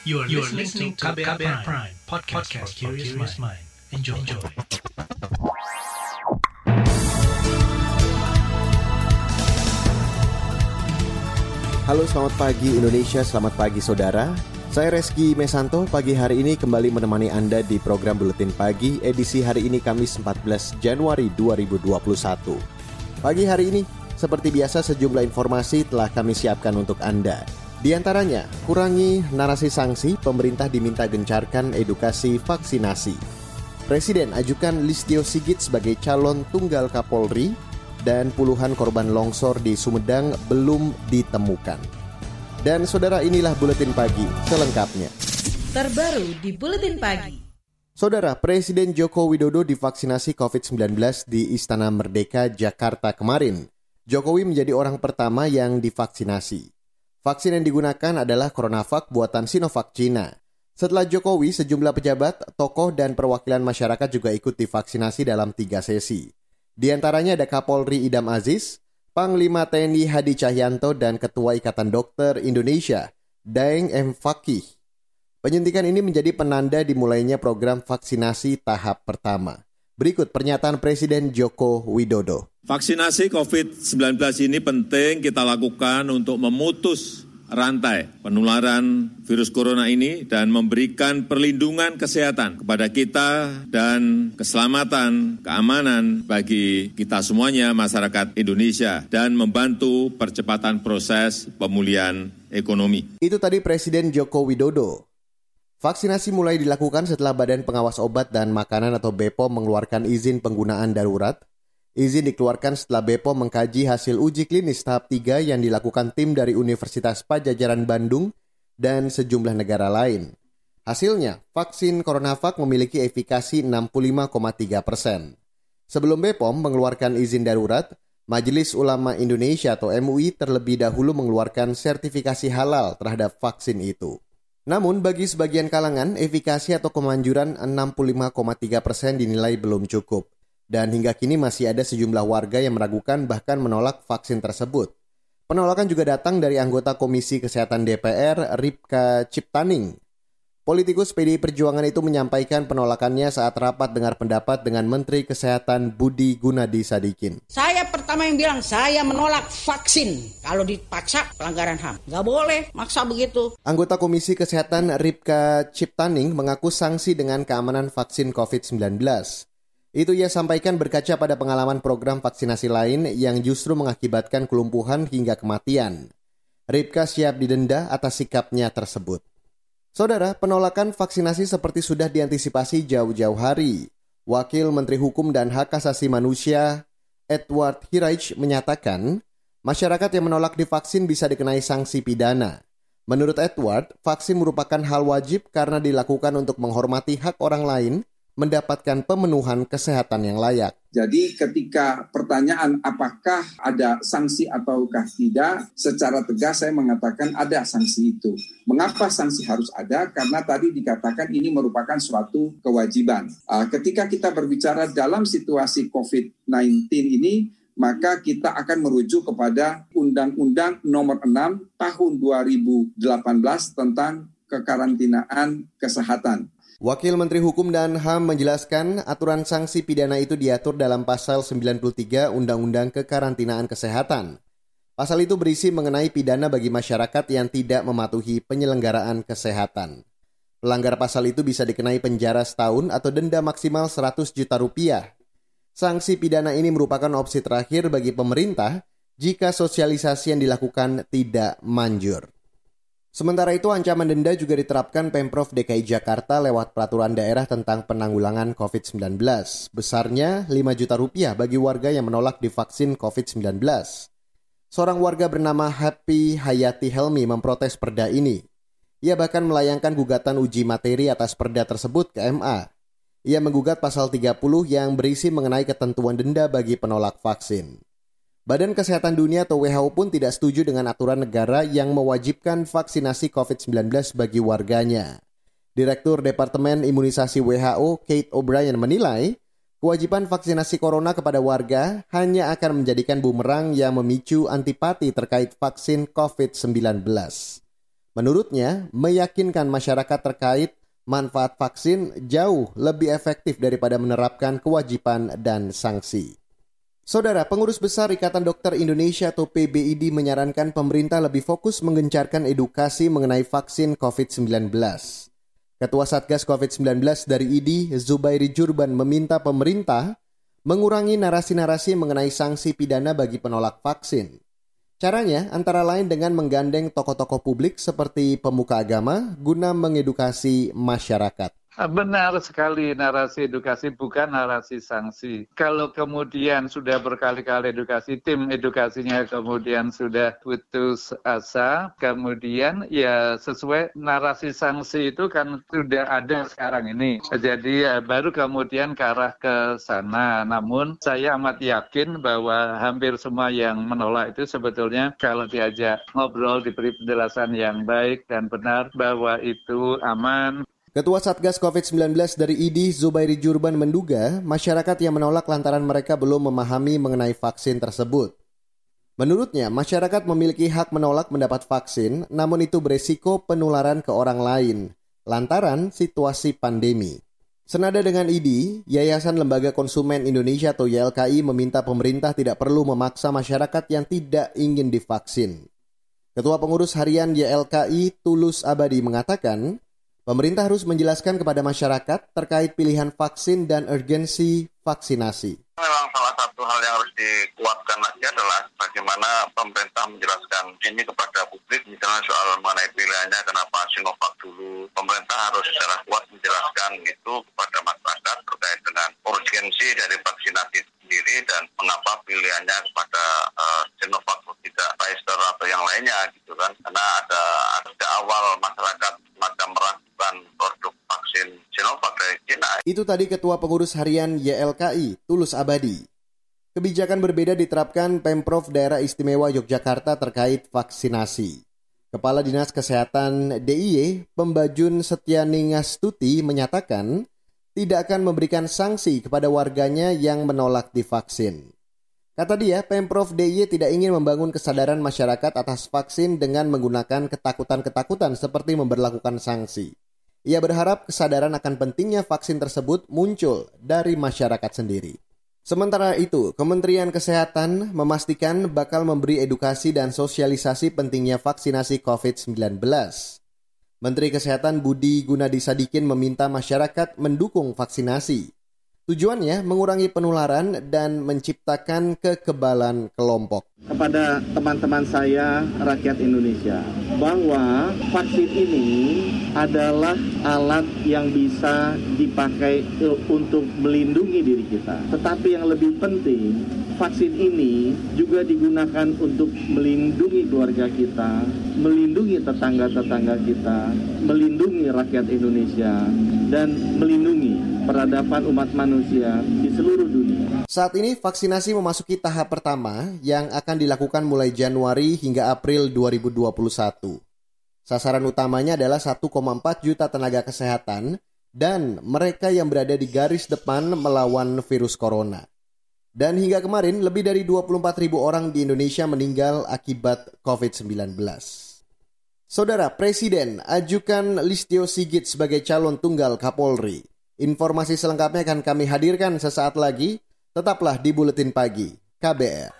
You are, you are listening to KBR, KBR Prime, Prime podcast, podcast for curious mind. Enjoy. Enjoy. Halo selamat pagi Indonesia, selamat pagi saudara. Saya Reski Mesanto, pagi hari ini kembali menemani Anda di program Buletin Pagi edisi hari ini Kamis 14 Januari 2021. Pagi hari ini, seperti biasa sejumlah informasi telah kami siapkan untuk Anda. Di antaranya, kurangi narasi sanksi, pemerintah diminta gencarkan edukasi vaksinasi. Presiden ajukan Listio Sigit sebagai calon tunggal Kapolri, dan puluhan korban longsor di Sumedang belum ditemukan. Dan saudara inilah Buletin Pagi selengkapnya. Terbaru di Buletin Pagi. Saudara, Presiden Joko Widodo divaksinasi COVID-19 di Istana Merdeka, Jakarta kemarin. Jokowi menjadi orang pertama yang divaksinasi. Vaksin yang digunakan adalah CoronaVac buatan Sinovac Cina. Setelah Jokowi, sejumlah pejabat, tokoh, dan perwakilan masyarakat juga ikut divaksinasi dalam tiga sesi. Di antaranya ada Kapolri Idam Aziz, Panglima TNI Hadi Cahyanto dan Ketua Ikatan Dokter Indonesia, Daeng M. Fakih. Penyuntikan ini menjadi penanda dimulainya program vaksinasi tahap pertama. Berikut pernyataan Presiden Joko Widodo. Vaksinasi COVID-19 ini penting kita lakukan untuk memutus rantai penularan virus corona ini dan memberikan perlindungan kesehatan kepada kita dan keselamatan, keamanan bagi kita semuanya masyarakat Indonesia dan membantu percepatan proses pemulihan ekonomi. Itu tadi Presiden Joko Widodo. Vaksinasi mulai dilakukan setelah Badan Pengawas Obat dan Makanan atau BPOM mengeluarkan izin penggunaan darurat Izin dikeluarkan setelah Bepom mengkaji hasil uji klinis tahap 3 yang dilakukan tim dari Universitas Pajajaran Bandung dan sejumlah negara lain. Hasilnya, vaksin CoronaVac memiliki efikasi 65,3 persen. Sebelum Bepom mengeluarkan izin darurat, Majelis Ulama Indonesia atau MUI terlebih dahulu mengeluarkan sertifikasi halal terhadap vaksin itu. Namun bagi sebagian kalangan, efikasi atau kemanjuran 65,3 persen dinilai belum cukup dan hingga kini masih ada sejumlah warga yang meragukan bahkan menolak vaksin tersebut. Penolakan juga datang dari anggota Komisi Kesehatan DPR, Ripka Ciptaning. Politikus PDI Perjuangan itu menyampaikan penolakannya saat rapat dengar pendapat dengan Menteri Kesehatan Budi Gunadi Sadikin. Saya pertama yang bilang saya menolak vaksin kalau dipaksa pelanggaran HAM. Nggak boleh maksa begitu. Anggota Komisi Kesehatan Ripka Ciptaning mengaku sanksi dengan keamanan vaksin COVID-19. Itu ia sampaikan berkaca pada pengalaman program vaksinasi lain yang justru mengakibatkan kelumpuhan hingga kematian. Ripka siap didenda atas sikapnya tersebut. Saudara, penolakan vaksinasi seperti sudah diantisipasi jauh-jauh hari. Wakil Menteri Hukum dan Hak Asasi Manusia Edward Hiraich menyatakan, masyarakat yang menolak divaksin bisa dikenai sanksi pidana. Menurut Edward, vaksin merupakan hal wajib karena dilakukan untuk menghormati hak orang lain mendapatkan pemenuhan kesehatan yang layak. Jadi ketika pertanyaan apakah ada sanksi ataukah tidak, secara tegas saya mengatakan ada sanksi itu. Mengapa sanksi harus ada? Karena tadi dikatakan ini merupakan suatu kewajiban. Ah, ketika kita berbicara dalam situasi COVID-19 ini, maka kita akan merujuk kepada Undang-Undang Nomor 6 Tahun 2018 tentang kekarantinaan kesehatan. Wakil Menteri Hukum dan HAM menjelaskan aturan sanksi pidana itu diatur dalam pasal 93 Undang-Undang Kekarantinaan Kesehatan. Pasal itu berisi mengenai pidana bagi masyarakat yang tidak mematuhi penyelenggaraan kesehatan. Pelanggar pasal itu bisa dikenai penjara setahun atau denda maksimal 100 juta rupiah. Sanksi pidana ini merupakan opsi terakhir bagi pemerintah jika sosialisasi yang dilakukan tidak manjur. Sementara itu ancaman denda juga diterapkan Pemprov DKI Jakarta lewat peraturan daerah tentang penanggulangan COVID-19. Besarnya 5 juta rupiah bagi warga yang menolak divaksin COVID-19. Seorang warga bernama Happy Hayati Helmi memprotes perda ini. Ia bahkan melayangkan gugatan uji materi atas perda tersebut ke MA. Ia menggugat pasal 30 yang berisi mengenai ketentuan denda bagi penolak vaksin. Badan Kesehatan Dunia atau WHO pun tidak setuju dengan aturan negara yang mewajibkan vaksinasi COVID-19 bagi warganya. Direktur Departemen Imunisasi WHO, Kate O'Brien menilai, kewajiban vaksinasi corona kepada warga hanya akan menjadikan bumerang yang memicu antipati terkait vaksin COVID-19. Menurutnya, meyakinkan masyarakat terkait manfaat vaksin jauh lebih efektif daripada menerapkan kewajiban dan sanksi. Saudara, pengurus besar Ikatan Dokter Indonesia atau PBID menyarankan pemerintah lebih fokus menggencarkan edukasi mengenai vaksin COVID-19. Ketua Satgas COVID-19 dari ID, Zubairi Jurban meminta pemerintah mengurangi narasi-narasi mengenai sanksi pidana bagi penolak vaksin. Caranya antara lain dengan menggandeng tokoh-tokoh publik seperti pemuka agama guna mengedukasi masyarakat. Benar sekali narasi edukasi bukan narasi sanksi. Kalau kemudian sudah berkali-kali edukasi, tim edukasinya kemudian sudah putus asa, kemudian ya sesuai narasi sanksi itu kan sudah ada sekarang ini. Jadi ya, baru kemudian ke arah ke sana. Namun saya amat yakin bahwa hampir semua yang menolak itu sebetulnya kalau diajak ngobrol diberi penjelasan yang baik dan benar bahwa itu aman, Ketua Satgas COVID-19 dari ID, Zubairi Jurban menduga masyarakat yang menolak lantaran mereka belum memahami mengenai vaksin tersebut. Menurutnya, masyarakat memiliki hak menolak mendapat vaksin, namun itu beresiko penularan ke orang lain, lantaran situasi pandemi. Senada dengan ID, Yayasan Lembaga Konsumen Indonesia atau YLKI meminta pemerintah tidak perlu memaksa masyarakat yang tidak ingin divaksin. Ketua Pengurus Harian YLKI Tulus Abadi mengatakan, Pemerintah harus menjelaskan kepada masyarakat terkait pilihan vaksin dan urgensi vaksinasi. Memang salah satu hal yang harus dikuatkan lagi adalah bagaimana pemerintah menjelaskan ini kepada publik, misalnya soal mengenai pilihannya kenapa Sinovac dulu. Pemerintah harus secara kuat menjelaskan itu kepada masyarakat terkait dengan urgensi dari vaksinasi sendiri dan mengapa pilihannya kepada uh, Sinovac tidak Pfizer atau yang lainnya gitu kan. Karena ada ada awal masyarakat semacam meragukan produk vaksin Sinovac dari China. Itu tadi Ketua Pengurus Harian YLKI, Tulus Abadi. Kebijakan berbeda diterapkan Pemprov Daerah Istimewa Yogyakarta terkait vaksinasi. Kepala Dinas Kesehatan DIY, Pembajun Setianingastuti menyatakan tidak akan memberikan sanksi kepada warganya yang menolak divaksin. Kata dia, Pemprov DIY tidak ingin membangun kesadaran masyarakat atas vaksin dengan menggunakan ketakutan-ketakutan seperti memperlakukan sanksi. Ia berharap kesadaran akan pentingnya vaksin tersebut muncul dari masyarakat sendiri. Sementara itu, Kementerian Kesehatan memastikan bakal memberi edukasi dan sosialisasi pentingnya vaksinasi COVID-19. Menteri Kesehatan Budi Gunadi Sadikin meminta masyarakat mendukung vaksinasi. Tujuannya mengurangi penularan dan menciptakan kekebalan kelompok. Kepada teman-teman saya, rakyat Indonesia, bahwa vaksin ini adalah alat yang bisa dipakai untuk melindungi diri kita. Tetapi yang lebih penting, vaksin ini juga digunakan untuk melindungi keluarga kita, melindungi tetangga-tetangga kita, melindungi rakyat Indonesia, dan melindungi peradaban umat manusia di seluruh dunia. Saat ini vaksinasi memasuki tahap pertama yang akan dilakukan mulai Januari hingga April 2021. Sasaran utamanya adalah 1,4 juta tenaga kesehatan dan mereka yang berada di garis depan melawan virus corona. Dan hingga kemarin lebih dari 24 ribu orang di Indonesia meninggal akibat COVID-19. Saudara Presiden ajukan Listio Sigit sebagai calon tunggal Kapolri. Informasi selengkapnya akan kami hadirkan sesaat lagi. Tetaplah di Buletin Pagi KBR.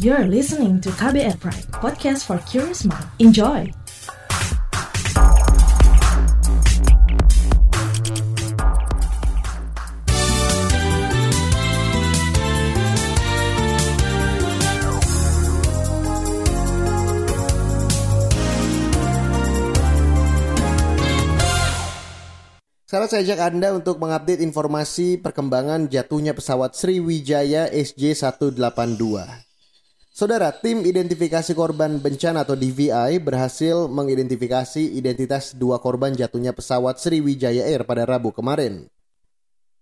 You're listening to KBR Pride, podcast for curious mind. Enjoy! Sekarang saya ajak Anda untuk mengupdate informasi perkembangan jatuhnya pesawat Sriwijaya SJ182. Saudara, tim identifikasi korban bencana atau DVI berhasil mengidentifikasi identitas dua korban jatuhnya pesawat Sriwijaya Air pada Rabu kemarin.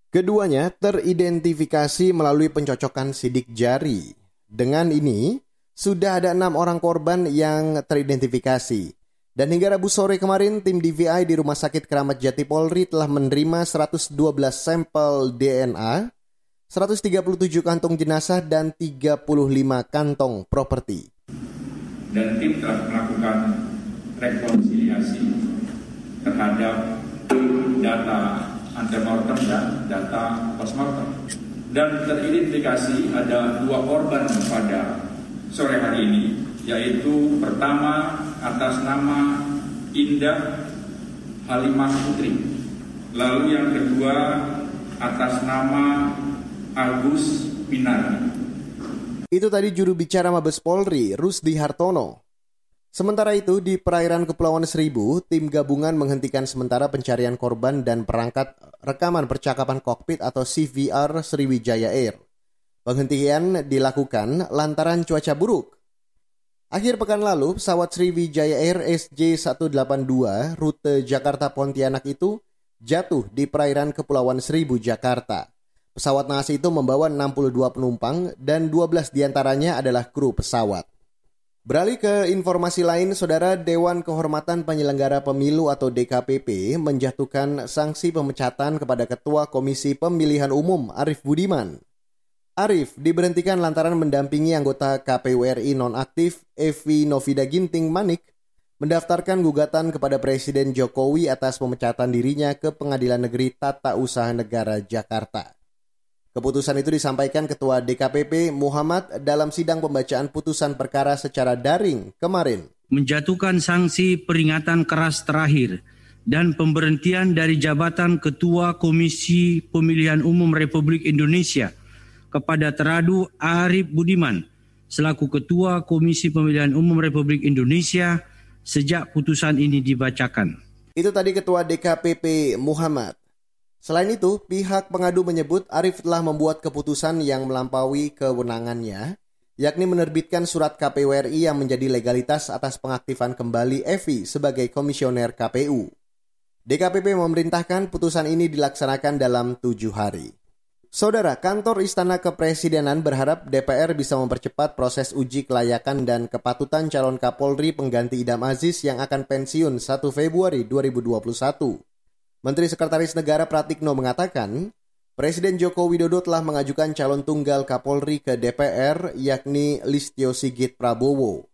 Keduanya teridentifikasi melalui pencocokan sidik jari. Dengan ini, sudah ada enam orang korban yang teridentifikasi. Dan hingga Rabu sore kemarin, tim DVI di Rumah Sakit Keramat Jati Polri telah menerima 112 sampel DNA, 137 kantong jenazah, dan 35 kantong properti. dan tim telah melakukan rekonsiliasi terhadap data antemortem dan data postmortem. Dan teridentifikasi ada dua korban pada sore hari ini, yaitu pertama atas nama Indah Halimah Putri. Lalu yang kedua atas nama Agus Pinari. Itu tadi juru bicara Mabes Polri, Rusdi Hartono. Sementara itu, di perairan Kepulauan Seribu, tim gabungan menghentikan sementara pencarian korban dan perangkat rekaman percakapan kokpit atau CVR Sriwijaya Air. Penghentian dilakukan lantaran cuaca buruk. Akhir pekan lalu, pesawat Sriwijaya Air SJ182 rute Jakarta Pontianak itu jatuh di perairan Kepulauan Seribu, Jakarta. Pesawat naas itu membawa 62 penumpang dan 12 di antaranya adalah kru pesawat. Beralih ke informasi lain, Saudara Dewan Kehormatan Penyelenggara Pemilu atau DKPP menjatuhkan sanksi pemecatan kepada Ketua Komisi Pemilihan Umum Arif Budiman. Arif diberhentikan lantaran mendampingi anggota KPU RI nonaktif Evi Novida Ginting Manik mendaftarkan gugatan kepada Presiden Jokowi atas pemecatan dirinya ke Pengadilan Negeri Tata Usaha Negara Jakarta. Keputusan itu disampaikan Ketua DKPP Muhammad dalam sidang pembacaan putusan perkara secara daring kemarin. Menjatuhkan sanksi peringatan keras terakhir dan pemberhentian dari jabatan Ketua Komisi Pemilihan Umum Republik Indonesia kepada Teradu Arif Budiman selaku Ketua Komisi Pemilihan Umum Republik Indonesia sejak putusan ini dibacakan. Itu tadi Ketua DKPP Muhammad. Selain itu, pihak pengadu menyebut Arif telah membuat keputusan yang melampaui kewenangannya, yakni menerbitkan surat KPU RI yang menjadi legalitas atas pengaktifan kembali Evi sebagai komisioner KPU. DKPP memerintahkan putusan ini dilaksanakan dalam tujuh hari. Saudara, kantor Istana Kepresidenan berharap DPR bisa mempercepat proses uji kelayakan dan kepatutan calon Kapolri pengganti Idam Aziz yang akan pensiun 1 Februari 2021. Menteri Sekretaris Negara Pratikno mengatakan, Presiden Joko Widodo telah mengajukan calon tunggal Kapolri ke DPR yakni Listio Sigit Prabowo.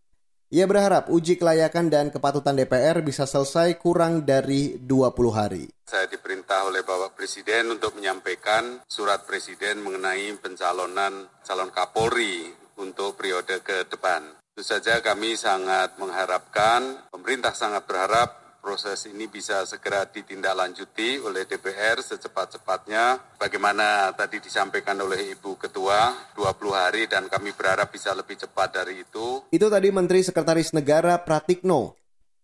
Ia berharap uji kelayakan dan kepatutan DPR bisa selesai kurang dari 20 hari. Saya diperintah oleh Bapak Presiden untuk menyampaikan surat Presiden mengenai pencalonan calon Kapolri untuk periode ke depan. Tentu saja kami sangat mengharapkan, pemerintah sangat berharap proses ini bisa segera ditindaklanjuti oleh DPR secepat-cepatnya. Bagaimana tadi disampaikan oleh Ibu Ketua, 20 hari dan kami berharap bisa lebih cepat dari itu. Itu tadi Menteri Sekretaris Negara Pratikno.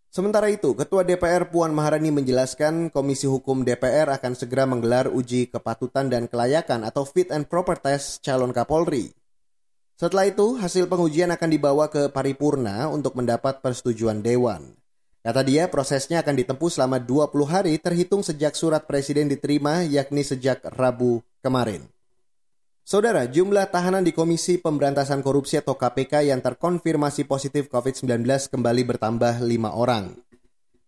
Sementara itu, Ketua DPR Puan Maharani menjelaskan Komisi Hukum DPR akan segera menggelar uji kepatutan dan kelayakan atau fit and proper test calon Kapolri. Setelah itu, hasil pengujian akan dibawa ke paripurna untuk mendapat persetujuan Dewan. Kata dia, prosesnya akan ditempuh selama 20 hari terhitung sejak surat presiden diterima, yakni sejak Rabu kemarin. Saudara, jumlah tahanan di Komisi Pemberantasan Korupsi atau KPK yang terkonfirmasi positif COVID-19 kembali bertambah 5 orang.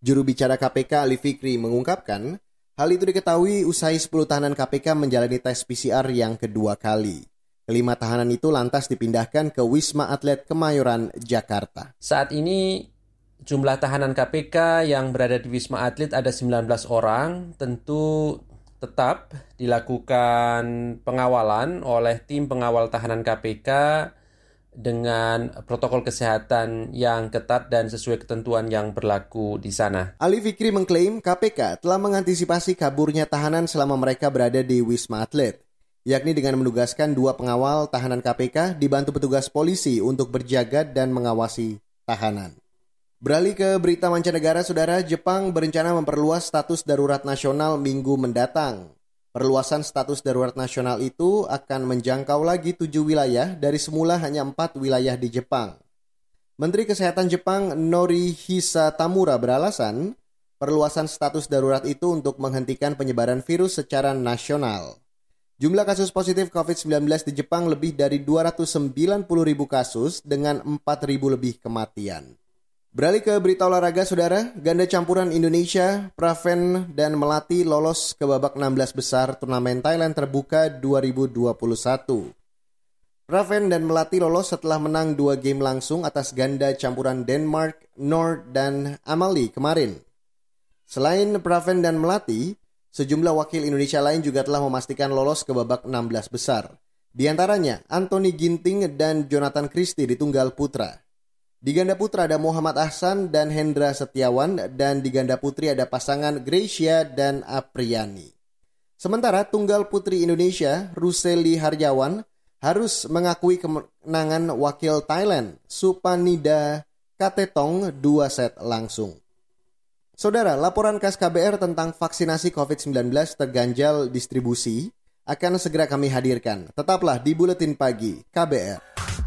Juru bicara KPK Ali Fikri mengungkapkan, hal itu diketahui usai 10 tahanan KPK menjalani tes PCR yang kedua kali. Kelima tahanan itu lantas dipindahkan ke Wisma Atlet Kemayoran, Jakarta. Saat ini jumlah tahanan KPK yang berada di Wisma Atlet ada 19 orang, tentu tetap dilakukan pengawalan oleh tim pengawal tahanan KPK dengan protokol kesehatan yang ketat dan sesuai ketentuan yang berlaku di sana. Ali Fikri mengklaim KPK telah mengantisipasi kaburnya tahanan selama mereka berada di Wisma Atlet, yakni dengan menugaskan dua pengawal tahanan KPK dibantu petugas polisi untuk berjaga dan mengawasi tahanan. Beralih ke berita mancanegara, saudara, Jepang berencana memperluas status darurat nasional minggu mendatang. Perluasan status darurat nasional itu akan menjangkau lagi tujuh wilayah dari semula hanya empat wilayah di Jepang. Menteri Kesehatan Jepang Norihisa Tamura beralasan, perluasan status darurat itu untuk menghentikan penyebaran virus secara nasional. Jumlah kasus positif COVID-19 di Jepang lebih dari 290 ribu kasus dengan 4 ribu lebih kematian. Beralih ke berita olahraga, saudara. Ganda campuran Indonesia, Praven dan Melati lolos ke babak 16 besar turnamen Thailand terbuka 2021. Praven dan Melati lolos setelah menang dua game langsung atas ganda campuran Denmark, Nord, dan Amalie kemarin. Selain Praven dan Melati, sejumlah wakil Indonesia lain juga telah memastikan lolos ke babak 16 besar. Di antaranya Anthony Ginting dan Jonathan Christie di tunggal putra. Di ganda putra ada Muhammad Ahsan dan Hendra Setiawan dan di ganda putri ada pasangan Gracia dan Apriani. Sementara tunggal putri Indonesia, Ruseli Harjawan, harus mengakui kemenangan wakil Thailand, Supanida Katetong, dua set langsung. Saudara, laporan khas KBR tentang vaksinasi COVID-19 terganjal distribusi akan segera kami hadirkan. Tetaplah di Buletin Pagi KBR.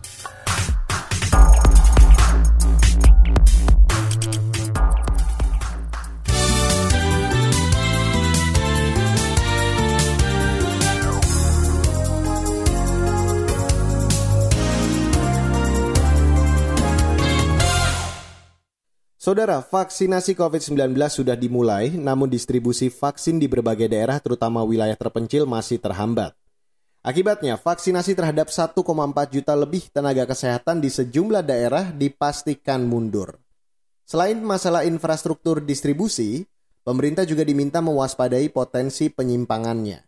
Saudara, vaksinasi COVID-19 sudah dimulai, namun distribusi vaksin di berbagai daerah, terutama wilayah terpencil, masih terhambat. Akibatnya, vaksinasi terhadap 1,4 juta lebih tenaga kesehatan di sejumlah daerah dipastikan mundur. Selain masalah infrastruktur distribusi, pemerintah juga diminta mewaspadai potensi penyimpangannya.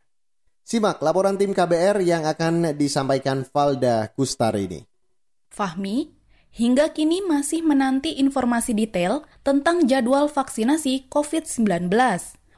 Simak laporan tim KBR yang akan disampaikan Valda Kustar ini. Fahmi, hingga kini masih menanti informasi detail tentang jadwal vaksinasi COVID-19.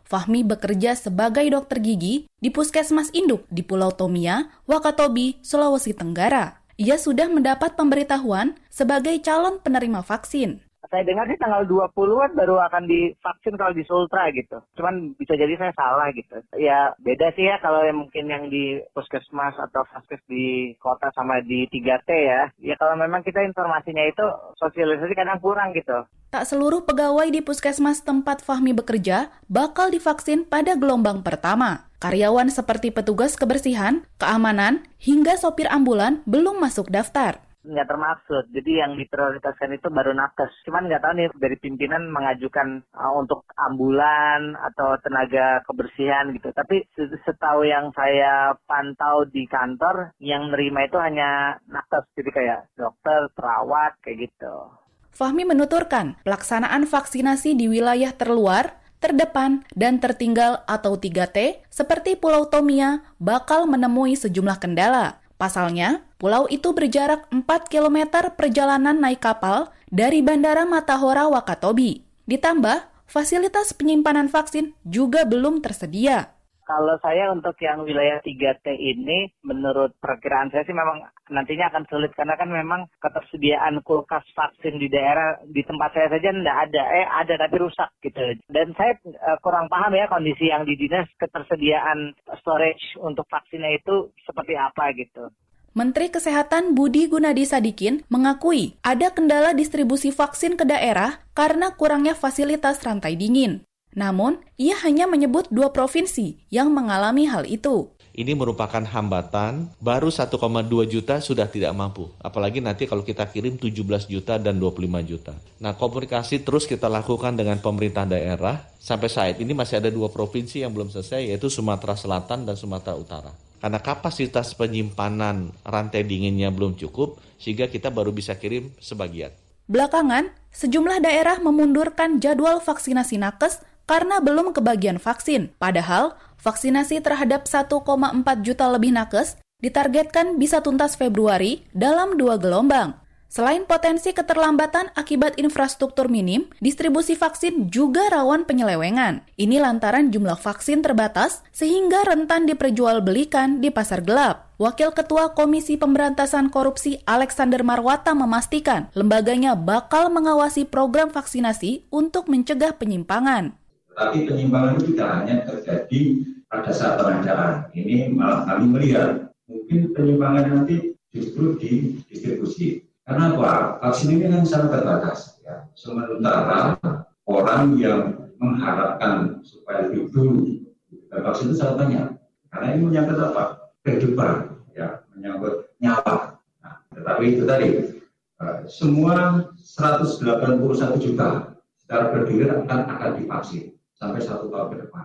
Fahmi bekerja sebagai dokter gigi di Puskesmas Induk di Pulau Tomia, Wakatobi, Sulawesi Tenggara. Ia sudah mendapat pemberitahuan sebagai calon penerima vaksin saya dengar sih tanggal 20-an baru akan divaksin kalau di Sultra gitu. Cuman bisa jadi saya salah gitu. Ya beda sih ya kalau yang mungkin yang di puskesmas atau vaskes di kota sama di 3T ya. Ya kalau memang kita informasinya itu sosialisasi kadang kurang gitu. Tak seluruh pegawai di puskesmas tempat Fahmi bekerja bakal divaksin pada gelombang pertama. Karyawan seperti petugas kebersihan, keamanan, hingga sopir ambulan belum masuk daftar nggak termaksud. Jadi yang diprioritaskan itu baru nakes. Cuman nggak tahu nih dari pimpinan mengajukan uh, untuk ambulan atau tenaga kebersihan gitu. Tapi setahu yang saya pantau di kantor, yang nerima itu hanya nakes. Jadi kayak dokter, perawat, kayak gitu. Fahmi menuturkan, pelaksanaan vaksinasi di wilayah terluar terdepan, dan tertinggal atau 3T seperti Pulau Tomia bakal menemui sejumlah kendala. Pasalnya, pulau itu berjarak 4 km perjalanan naik kapal dari Bandara Matahora Wakatobi. Ditambah, fasilitas penyimpanan vaksin juga belum tersedia. Kalau saya untuk yang wilayah 3T ini, menurut perkiraan saya sih memang nantinya akan sulit karena kan memang ketersediaan kulkas vaksin di daerah di tempat saya saja tidak ada, eh ada tapi rusak gitu. Dan saya uh, kurang paham ya kondisi yang di dinas ketersediaan storage untuk vaksinnya itu seperti apa gitu. Menteri Kesehatan Budi Gunadi Sadikin mengakui ada kendala distribusi vaksin ke daerah karena kurangnya fasilitas rantai dingin. Namun, ia hanya menyebut dua provinsi yang mengalami hal itu. Ini merupakan hambatan, baru 1,2 juta sudah tidak mampu. Apalagi nanti kalau kita kirim 17 juta dan 25 juta. Nah, komunikasi terus kita lakukan dengan pemerintah daerah. Sampai saat ini masih ada dua provinsi yang belum selesai, yaitu Sumatera Selatan dan Sumatera Utara. Karena kapasitas penyimpanan rantai dinginnya belum cukup, sehingga kita baru bisa kirim sebagian. Belakangan, sejumlah daerah memundurkan jadwal vaksinasi nakes karena belum kebagian vaksin. Padahal, vaksinasi terhadap 1,4 juta lebih nakes ditargetkan bisa tuntas Februari dalam dua gelombang. Selain potensi keterlambatan akibat infrastruktur minim, distribusi vaksin juga rawan penyelewengan. Ini lantaran jumlah vaksin terbatas sehingga rentan diperjualbelikan di pasar gelap. Wakil Ketua Komisi Pemberantasan Korupsi Alexander Marwata memastikan lembaganya bakal mengawasi program vaksinasi untuk mencegah penyimpangan. Tapi penyimpangan itu tidak hanya terjadi pada saat pengadaan. Ini malah kami melihat mungkin penyimpangan nanti justru di distribusi. Karena apa? Vaksin ini kan sangat terbatas. Ya. Sementara orang yang mengharapkan supaya dulu, vaksin itu sangat banyak. Karena ini menyangkut apa? Kehidupan, ya, menyangkut nyawa. Nah, tetapi itu tadi, eh, semua 181 juta secara berdiri akan akan divaksin sampai satu tahun ke depan.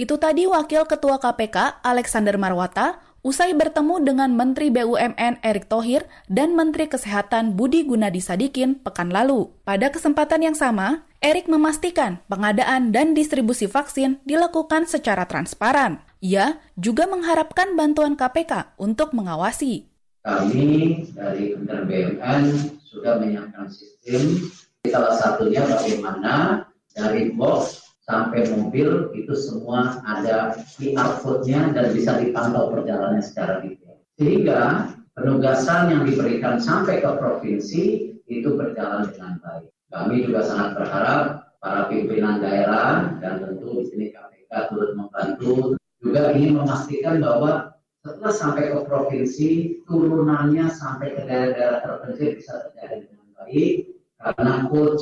Itu tadi Wakil Ketua KPK Alexander Marwata usai bertemu dengan Menteri BUMN Erick Thohir dan Menteri Kesehatan Budi Gunadi Sadikin pekan lalu. Pada kesempatan yang sama, Erick memastikan pengadaan dan distribusi vaksin dilakukan secara transparan. Ia juga mengharapkan bantuan KPK untuk mengawasi. Kami dari Kementerian BUMN sudah menyiapkan sistem, salah satunya bagaimana dari box sampai mobil itu semua ada QR code-nya dan bisa dipantau perjalanannya secara detail. Sehingga penugasan yang diberikan sampai ke provinsi itu berjalan dengan baik. Kami juga sangat berharap para pimpinan daerah dan tentu di sini KPK turut membantu juga ingin memastikan bahwa setelah sampai ke provinsi turunannya sampai ke daerah-daerah terpencil bisa terjadi dengan baik karena cold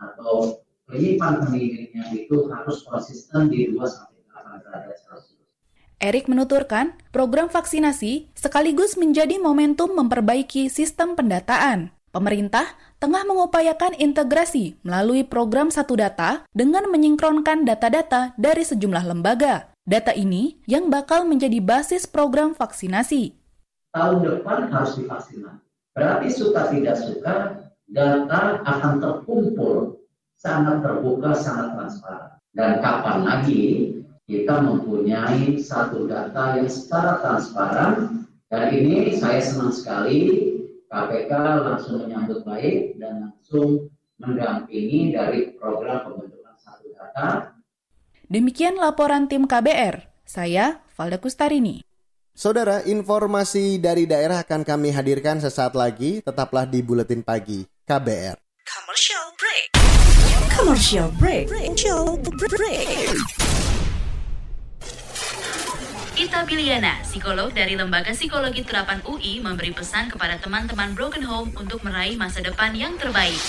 atau penyimpanan penyimpanan itu harus konsisten di 2 sampai 8 derajat Celcius. Erik menuturkan, program vaksinasi sekaligus menjadi momentum memperbaiki sistem pendataan. Pemerintah tengah mengupayakan integrasi melalui program satu data dengan menyingkronkan data-data dari sejumlah lembaga. Data ini yang bakal menjadi basis program vaksinasi. Tahun depan harus divaksinasi. Berarti suka tidak suka, data akan terkumpul sangat terbuka, sangat transparan. Dan kapan lagi kita mempunyai satu data yang secara transparan dan ini saya senang sekali KPK langsung menyambut baik dan langsung mendampingi dari program pembentukan satu data. Demikian laporan tim KBR. Saya Valda Kustarini. Saudara, informasi dari daerah akan kami hadirkan sesaat lagi. Tetaplah di Buletin Pagi KBR. Commercial break. Commercial break. Commercial break. Ita Biliana, psikolog dari Lembaga Psikologi Terapan UI, memberi pesan kepada teman-teman Broken Home untuk meraih masa depan yang terbaik.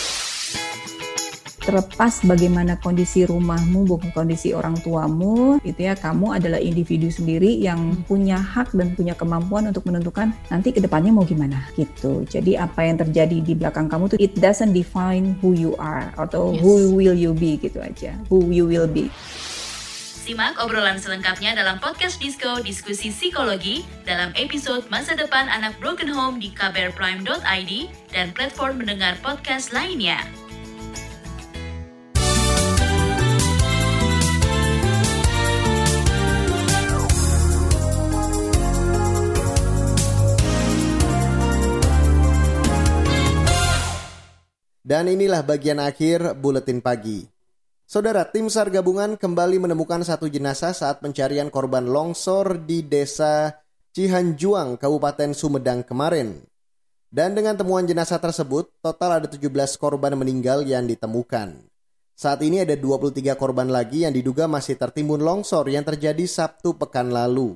Terlepas bagaimana kondisi rumahmu, bukan kondisi orang tuamu, itu ya kamu adalah individu sendiri yang punya hak dan punya kemampuan untuk menentukan nanti ke depannya mau gimana gitu. Jadi apa yang terjadi di belakang kamu tuh it doesn't define who you are atau yes. who will you be gitu aja, who you will be. Simak obrolan selengkapnya dalam podcast Disco Diskusi Psikologi dalam episode Masa Depan Anak Broken Home di kbrprime.id dan platform mendengar podcast lainnya. Dan inilah bagian akhir buletin pagi. Saudara, tim SAR gabungan kembali menemukan satu jenazah saat pencarian korban longsor di desa Cihanjuang, Kabupaten Sumedang kemarin. Dan dengan temuan jenazah tersebut, total ada 17 korban meninggal yang ditemukan. Saat ini ada 23 korban lagi yang diduga masih tertimbun longsor yang terjadi Sabtu pekan lalu.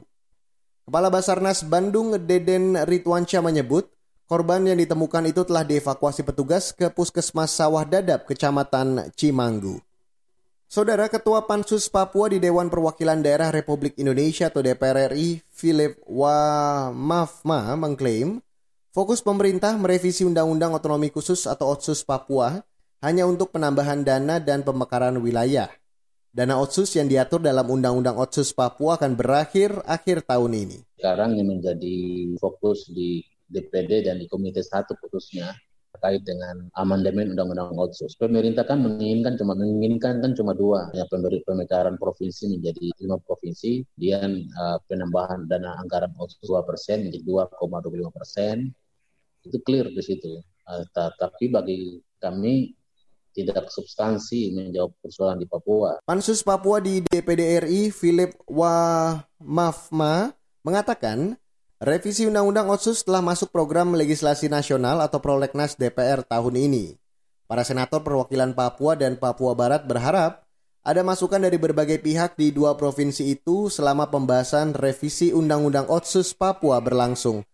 Kepala Basarnas Bandung Deden Ridwansyah menyebut, korban yang ditemukan itu telah dievakuasi petugas ke Puskesmas Sawah Dadap, Kecamatan Cimanggu. Saudara Ketua Pansus Papua di Dewan Perwakilan Daerah Republik Indonesia atau DPR RI, Philip Wamafma mengklaim fokus pemerintah merevisi Undang-Undang Otonomi Khusus atau Otsus Papua hanya untuk penambahan dana dan pemekaran wilayah. Dana Otsus yang diatur dalam Undang-Undang Otsus Papua akan berakhir akhir tahun ini. Sekarang yang menjadi fokus di DPD dan di Komite 1 khususnya terkait dengan amandemen Undang-Undang Otsus. Pemerintah kan menginginkan cuma menginginkan kan cuma dua, ya pemekaran provinsi menjadi lima provinsi, dan uh, penambahan dana anggaran Otsus dua persen menjadi 2,25 persen, itu clear di situ. Uh, tapi bagi kami tidak substansi menjawab persoalan di Papua. Pansus Papua di DPD RI Philip Wamafma mengatakan Revisi Undang-Undang Otsus telah masuk program legislasi nasional atau prolegnas DPR tahun ini. Para senator perwakilan Papua dan Papua Barat berharap ada masukan dari berbagai pihak di dua provinsi itu selama pembahasan revisi Undang-Undang Otsus Papua berlangsung.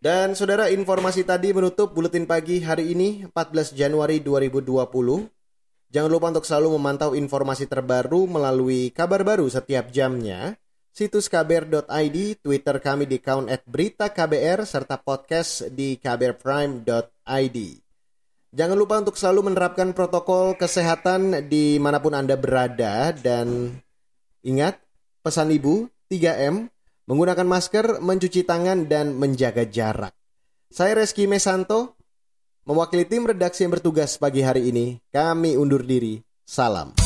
Dan saudara informasi tadi menutup buletin pagi hari ini 14 Januari 2020. Jangan lupa untuk selalu memantau informasi terbaru melalui kabar baru setiap jamnya situs kbr.id, Twitter kami di account at berita KBR, serta podcast di kbrprime.id. Jangan lupa untuk selalu menerapkan protokol kesehatan di mana pun Anda berada dan ingat pesan Ibu 3M, menggunakan masker, mencuci tangan, dan menjaga jarak. Saya Reski Mesanto, mewakili tim redaksi yang bertugas pagi hari ini, kami undur diri. Salam.